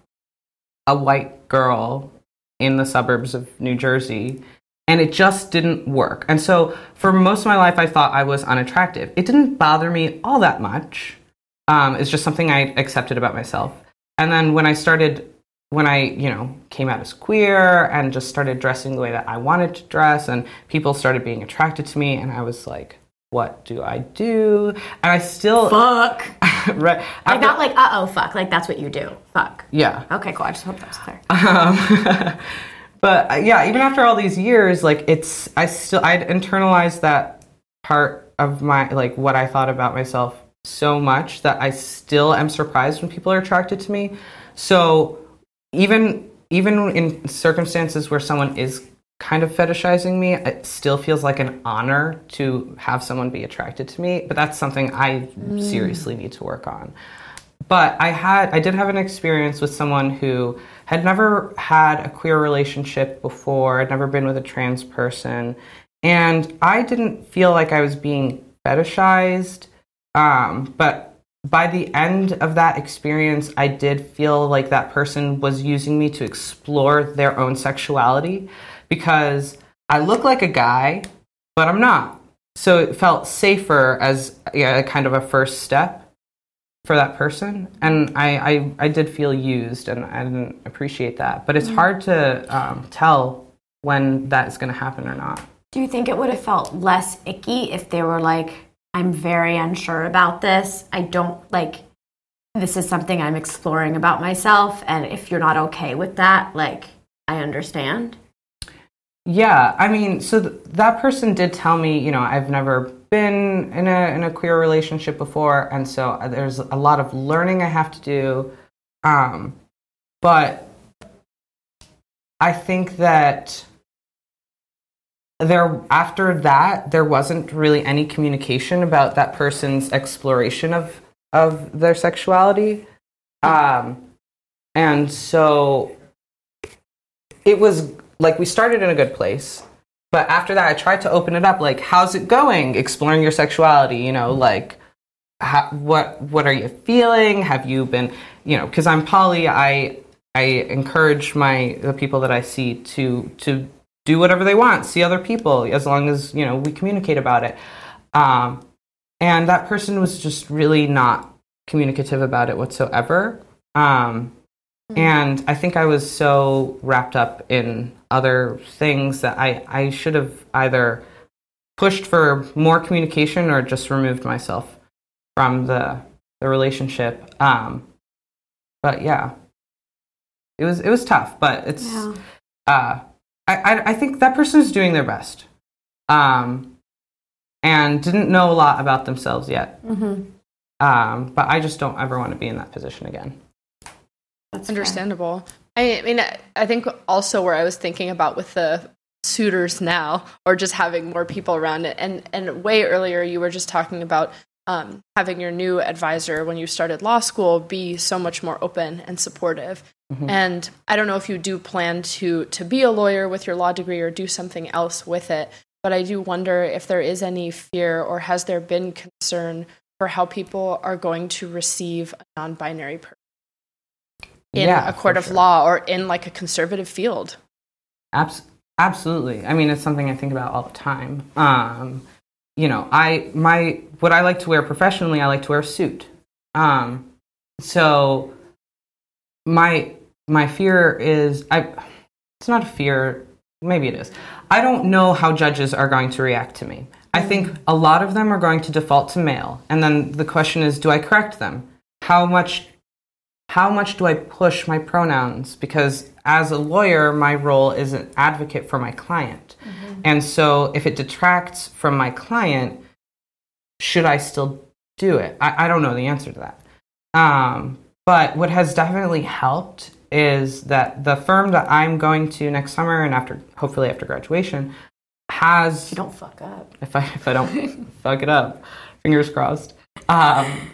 a white girl in the suburbs of New Jersey, and it just didn't work. And so for most of my life, I thought I was unattractive. It didn't bother me all that much. Um, it's just something I accepted about myself. And then when I started, when I, you know, came out as queer and just started dressing the way that I wanted to dress, and people started being attracted to me, and I was like, what do I do? And I still, Fuck. <laughs> right, after- not like uh oh fuck. Like that's what you do. Fuck. yeah. Okay, cool. I just hope that's clear. Um, <laughs> but uh, yeah, even after all these years, like it's I still I'd internalized that part of my like what I thought about myself so much that I still am surprised when people are attracted to me. So even even in circumstances where someone is kind of fetishizing me, it still feels like an honor to have someone be attracted to me. But that's something I seriously need to work on but I had I did have an experience with someone who had never had a queer relationship before, I'd never been with a trans person, and I didn't feel like I was being fetishized. Um, but by the end of that experience, I did feel like that person was using me to explore their own sexuality because I look like a guy, but I'm not. So it felt safer as yeah, kind of a first step for that person and I, I i did feel used and i didn't appreciate that but it's hard to um, tell when that is going to happen or not Do you think it would have felt less icky if they were like, I'm very unsure about this. I don't like this is something I'm exploring about myself. And if you're not okay with that, like, I understand. Yeah i mean so th- that person did tell me you know i've never been in a in a queer relationship before and so uh, there's a lot of learning i have to do um but i think that there after that there wasn't really any communication about that person's exploration of of their sexuality um and so it was like we started in a good place but after that i tried to open it up like how's it going? Exploring your sexuality you know like how, what what are you feeling? Have you been you know because i'm poly i i encourage my the people that i see to to do whatever they want see other people as long as you know we communicate about it. Um and that person was just really not communicative about it whatsoever. Um and I think I was so wrapped up in other things that I, I should have either pushed for more communication or just removed myself from the the relationship. Um, but yeah, it was it was tough, but it's Yeah. uh, I, I I think that person is doing their best, um, and didn't know a lot about themselves yet. Um, but I just don't ever want to be in that position again. That's understandable. I mean, I- think also where I was thinking about with the suitors now, or just having more people around it, and and way earlier you were just talking about um, having your new advisor when you started law school be so much more open and supportive. And I don't know if you do plan to to be a lawyer with your law degree or do something else with it, but I do wonder if there is any fear or has there been concern for how people are going to receive a non-binary person in Yeah, a court of sure. law or in like a conservative field. Abs- absolutely. I mean, it's something I think about all the time. Um, you know, I my what I like to wear professionally, I like to wear a suit. Um, so my my fear is I. It's not a fear. Maybe it is. I don't know how judges are going to react to me. I think a lot of them are going to default to male, and then the question is, do I correct them? How much how much do I push my pronouns? Because as a lawyer, my role is an advocate for my client. And so if it detracts from my client, should I still do it? I, I don't know the answer to that. Um, but what has definitely helped is that the firm that I'm going to next summer and after, hopefully after graduation, has. You don't fuck up. If I if I don't <laughs> fuck it up, fingers crossed. Um,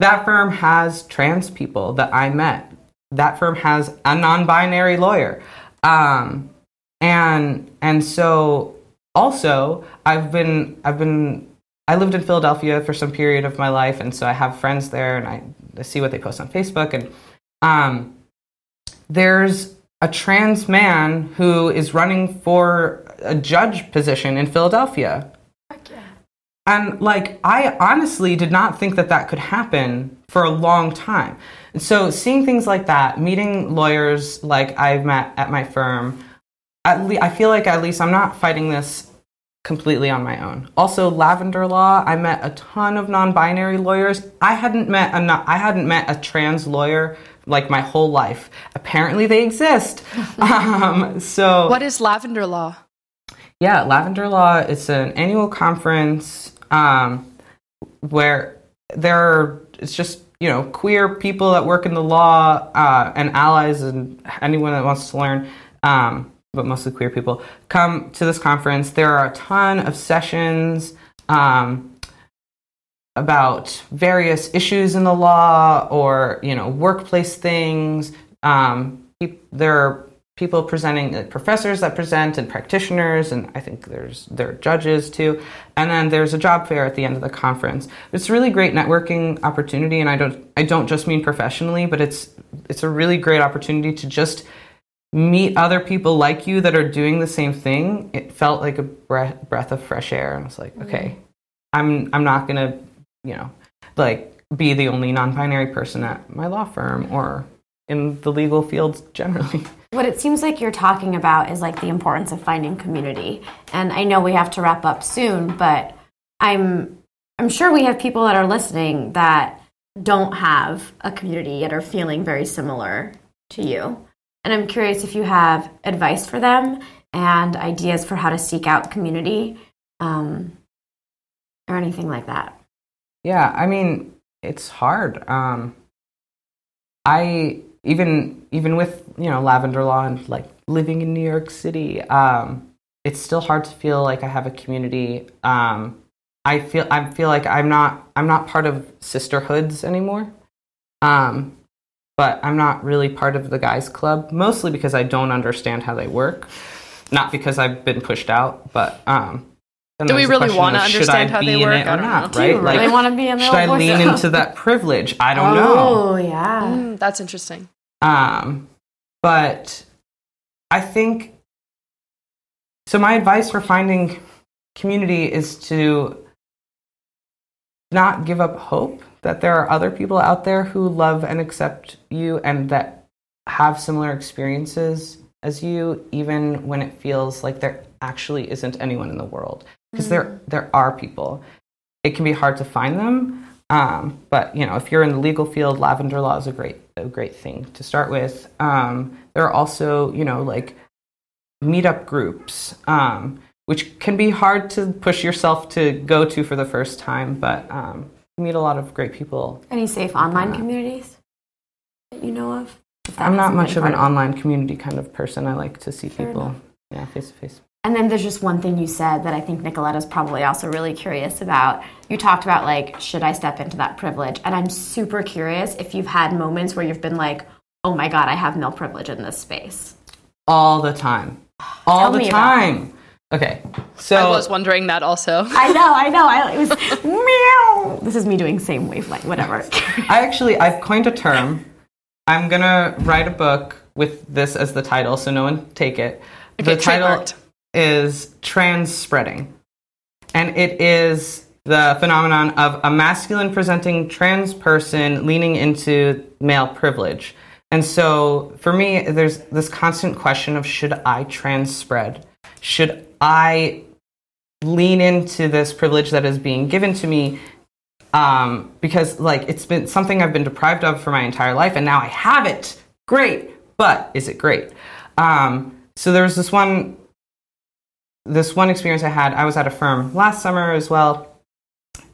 that firm has trans people that I met. That firm has a non-binary lawyer, um, and and so also I've been I've been I lived in Philadelphia for some period of my life, and so I have friends there, and I, I see what they post on Facebook, and um, there's a trans man who is running for a judge position in Philadelphia. And like, I honestly did not think that that could happen for a long time. And so, seeing things like that, meeting lawyers like I've met at my firm, at le- I feel like at least I'm not fighting this completely on my own. Also, Lavender Law, I met a ton of non-binary lawyers. I hadn't met a no- I hadn't met a trans lawyer like my whole life. Apparently, they exist. <laughs> um, so, What is lavender law? yeah, Lavender Law is an annual conference um, where there are, it's just, you know, queer people that work in the law uh, and allies and anyone that wants to learn, um, but mostly queer people, come to this conference. There are a ton of sessions um, about various issues in the law or, you know, workplace things. Um, there are people presenting uh, professors that present and practitioners and i think there's there are judges too. And then there's a job fair at the end of the conference. It's a really great networking opportunity and i don't i don't just mean professionally but it's it's a really great opportunity to just meet other people like you that are doing the same thing. It felt like a breath, breath of fresh air and i was like okay i'm i'm not gonna you know like be the only non-binary person at my law firm or in the legal fields generally <laughs> What it seems like you're talking about is like the importance of finding community. And I know we have to wrap up soon, but I'm I'm sure we have people that are listening that don't have a community yet are feeling very similar to you. And I'm curious if you have advice for them and ideas for how to seek out community um, or anything like that. Yeah, I mean, it's hard. Um, I even even with you know lavender law and like living in New York City, um, it's still hard to feel like I have a community. Um, I feel I feel like I'm not I'm not part of sisterhoods anymore. Um, but I'm not really part of the guys club, mostly because I don't understand how they work. Not because I've been pushed out, but um, then Do we really wanna understand I how be they in work? it or I don't not, know. right? Do you really wanna be in the should I lean club? into that privilege? I don't know. Oh, yeah. Mm, that's interesting. Um, but I think so. My advice for finding community is to not give up hope that there are other people out there who love and accept you and that have similar experiences as you, even when it feels like there actually isn't anyone in the world. Because there, there are people. It can be hard to find them, um, but you know, if you're in the legal field, lavender law is a great, a great thing to start with. Um, there are also, you know, like meetup groups, um, which can be hard to push yourself to go to for the first time, but um, you meet a lot of great people. Any safe online communities that you know of? I'm not much of an online community kind of person. I like to see Fair people, enough. yeah, face to face. And then there's just one thing you said that I think Nicoletta's probably also really curious about. You talked about like, should I step into that privilege? And I'm super curious if you've had moments where you've been like, oh my God, I have male privilege in this space. All the time, <sighs> all Tell the me about time. Okay, so I was wondering that also. <laughs> I know, I know. I, it was <laughs> meow. This is me doing same wavelength, whatever. <laughs> I actually I've coined a term. I'm gonna write a book with this as the title, so no one take it. Okay, the title trademarked. Is trans spreading, and it is the phenomenon of a masculine presenting trans person leaning into male privilege. And so for me, there's this constant question of should I trans spread? Should I lean into this privilege that is being given to me um, because like it's been something I've been deprived of for my entire life, and now I have it. Great, but is it great? Um, so there was this one, this one experience I had. I was at a firm last summer as well,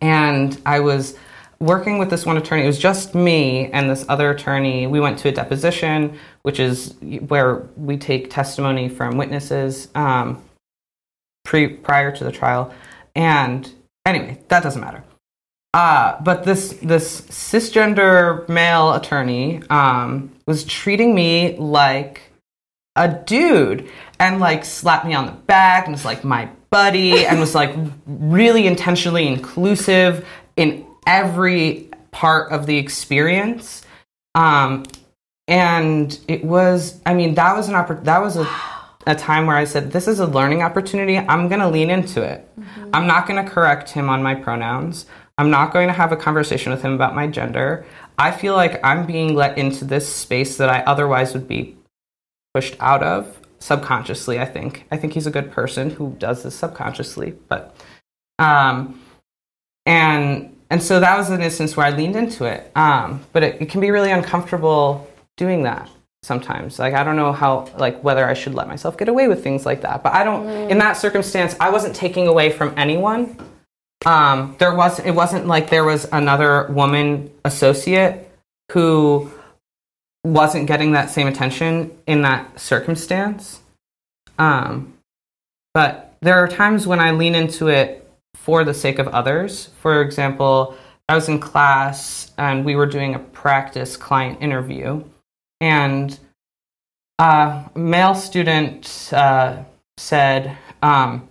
and I was working with this one attorney. It was just me and this other attorney. We went to a deposition, which is where we take testimony from witnesses um, pre prior to the trial. And anyway, that doesn't matter. Uh, but this this cisgender male attorney um, was treating me like a dude and like slapped me on the back and was like my buddy and was like really intentionally inclusive in every part of the experience. Um, and it was, I mean, that was an oppor- that was a, a time where I said, this is a learning opportunity. I'm going to lean into it. Mm-hmm. I'm not going to correct him on my pronouns. I'm not going to have a conversation with him about my gender. I feel like I'm being let into this space that I otherwise would be pushed out of subconsciously, I think. I think he's a good person who does this subconsciously, but um and and so that was an instance where I leaned into it. Um, but it, it can be really uncomfortable doing that sometimes. Like I don't know how like whether I should let myself get away with things like that. But I don't mm. in that circumstance I wasn't taking away from anyone. Um, there was it wasn't like there was another woman associate who wasn't getting that same attention in that circumstance. Um, but there are times when I lean into it for the sake of others. For example, I was in class and we were doing a practice client interview, and a male student uh, said, um,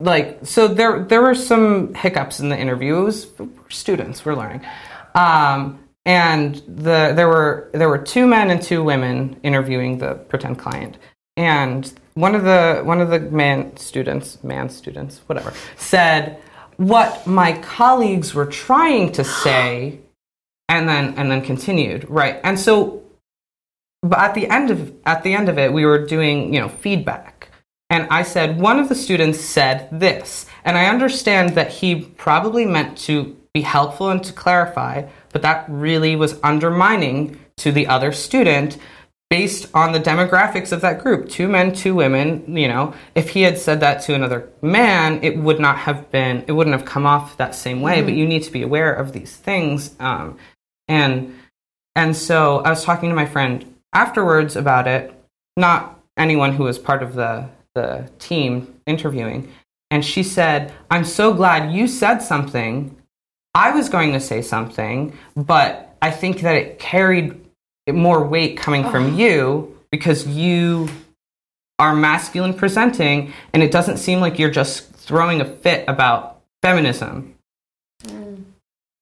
like, so there there were some hiccups in the interview. It was students, we're learning. Um, and the there were there were two men and two women interviewing the pretend client. And one of the one of the man students man students whatever said what my colleagues were trying to say and then and then continued right? And so but at the end of at the end of it we were doing you know feedback. And i said one of the students said this and i understand that he probably meant to be helpful and to clarify but that really was undermining to the other student based on the demographics of that group two men two women you know if he had said that to another man it would not have been it wouldn't have come off that same way mm-hmm. but you need to be aware of these things um, and and so i was talking to my friend afterwards about it not anyone who was part of the the team interviewing and she said i'm so glad you said something I was going to say something, but I think that it carried more weight coming oh. from you because you are masculine presenting and it doesn't seem like you're just throwing a fit about feminism. Mm.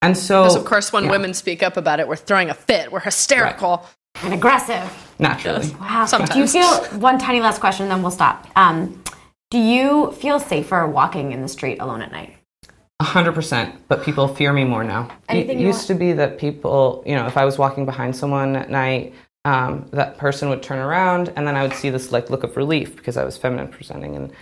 And so, because of course, when yeah. women speak up about it, we're throwing a fit, we're hysterical right. and aggressive. Naturally. Yes. Wow. Sometimes. Do you feel, one tiny last question, then we'll stop. Um, do you feel safer walking in the street alone at night? Hundred percent, but people fear me more now. Anything it used to be that people, you know, if I was walking behind someone at night, um, that person would turn around, and then I would see this like look of relief because I was feminine presenting. And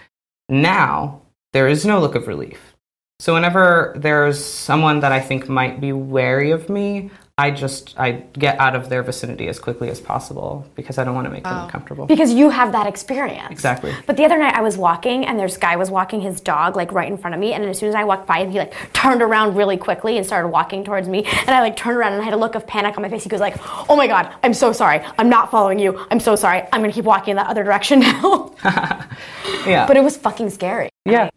now there is no look of relief. So whenever there's someone that I think might be wary of me, I just I get out of their vicinity as quickly as possible because I don't want to make them oh. uncomfortable. Because you have that experience. Exactly. But the other night I was walking and this guy was walking his dog like right in front of me and as soon as I walked by him he like turned around really quickly and started walking towards me and I like turned around and I had a look of panic on my face. He goes like, "Oh my god, I'm so sorry. I'm not following you. I'm so sorry. I'm going to keep walking in that other direction now." <laughs> yeah. But it was fucking scary. Yeah.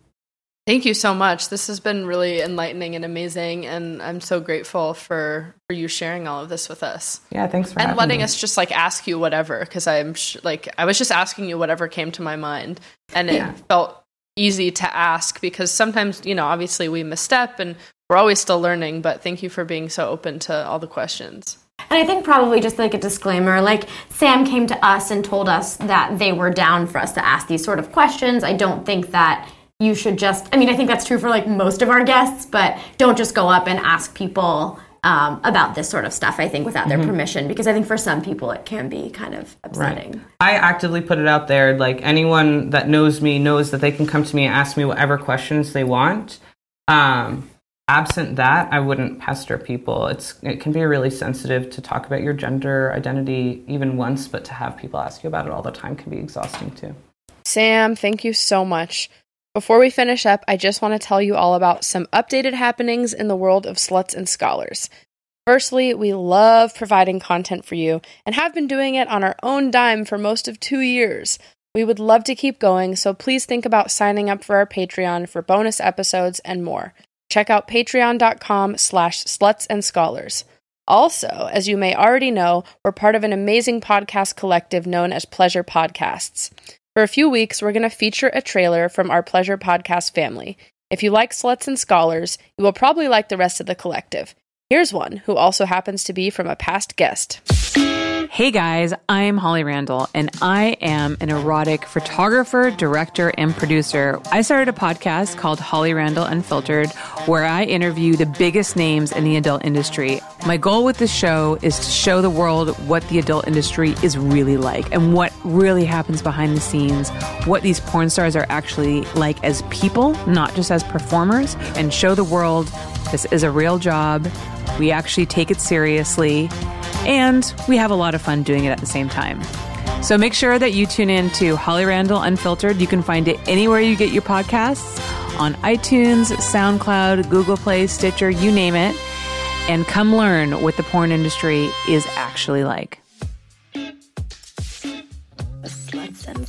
Thank you so much. This has been really enlightening and amazing, and I'm so grateful for for you sharing all of this with us. Yeah, thanks for and letting me. us just like ask you whatever because I'm sh- like I was just asking you whatever came to my mind, and it felt easy to ask because sometimes you know obviously we misstep and we're always still learning. But thank you for being so open to all the questions. And I think probably just like a disclaimer, like Sam came to us and told us that they were down for us to ask these sort of questions. I don't think that you should just i mean i think that's true for like most of our guests but don't just go up and ask people um, about this sort of stuff i think without their mm-hmm. permission because i think for some people it can be kind of upsetting. Right. i actively put it out there like anyone that knows me knows that they can come to me and ask me whatever questions they want. Um, absent that i wouldn't pester people. It's it can be really sensitive to talk about your gender identity even once but to have people ask you about it all the time can be exhausting too. Sam thank you so much Before we finish up, I just want to tell you all about some updated happenings in the world of sluts and scholars. Firstly, we love providing content for you and have been doing it on our own dime for most of two years. We would love to keep going, so please think about signing up for our Patreon for bonus episodes and more. Check out patreon.com slash sluts and scholars. Also, as you may already know, we're part of an amazing podcast collective known as Pleasure Podcasts. For a few weeks, we're going to feature a trailer from our Pleasure Podcast family. If you like Sluts and Scholars, you will probably like the rest of the collective. Here's one who also happens to be from a past guest. Hey guys, I'm Holly Randall, and I am an erotic photographer, director, and producer. I started a podcast called Holly Randall Unfiltered, where I interview the biggest names in the adult industry. My goal with this show is to show the world what the adult industry is really like and what really happens behind the scenes, what these porn stars are actually like as people, not just as performers, and show the world this is a real job. We actually take it seriously and we have a lot of fun doing it at the same time. So make sure that you tune in to Holly Randall Unfiltered. You can find it anywhere you get your podcasts on iTunes, SoundCloud, Google Play, Stitcher, you name it. And come learn what the porn industry is actually like. Sluts and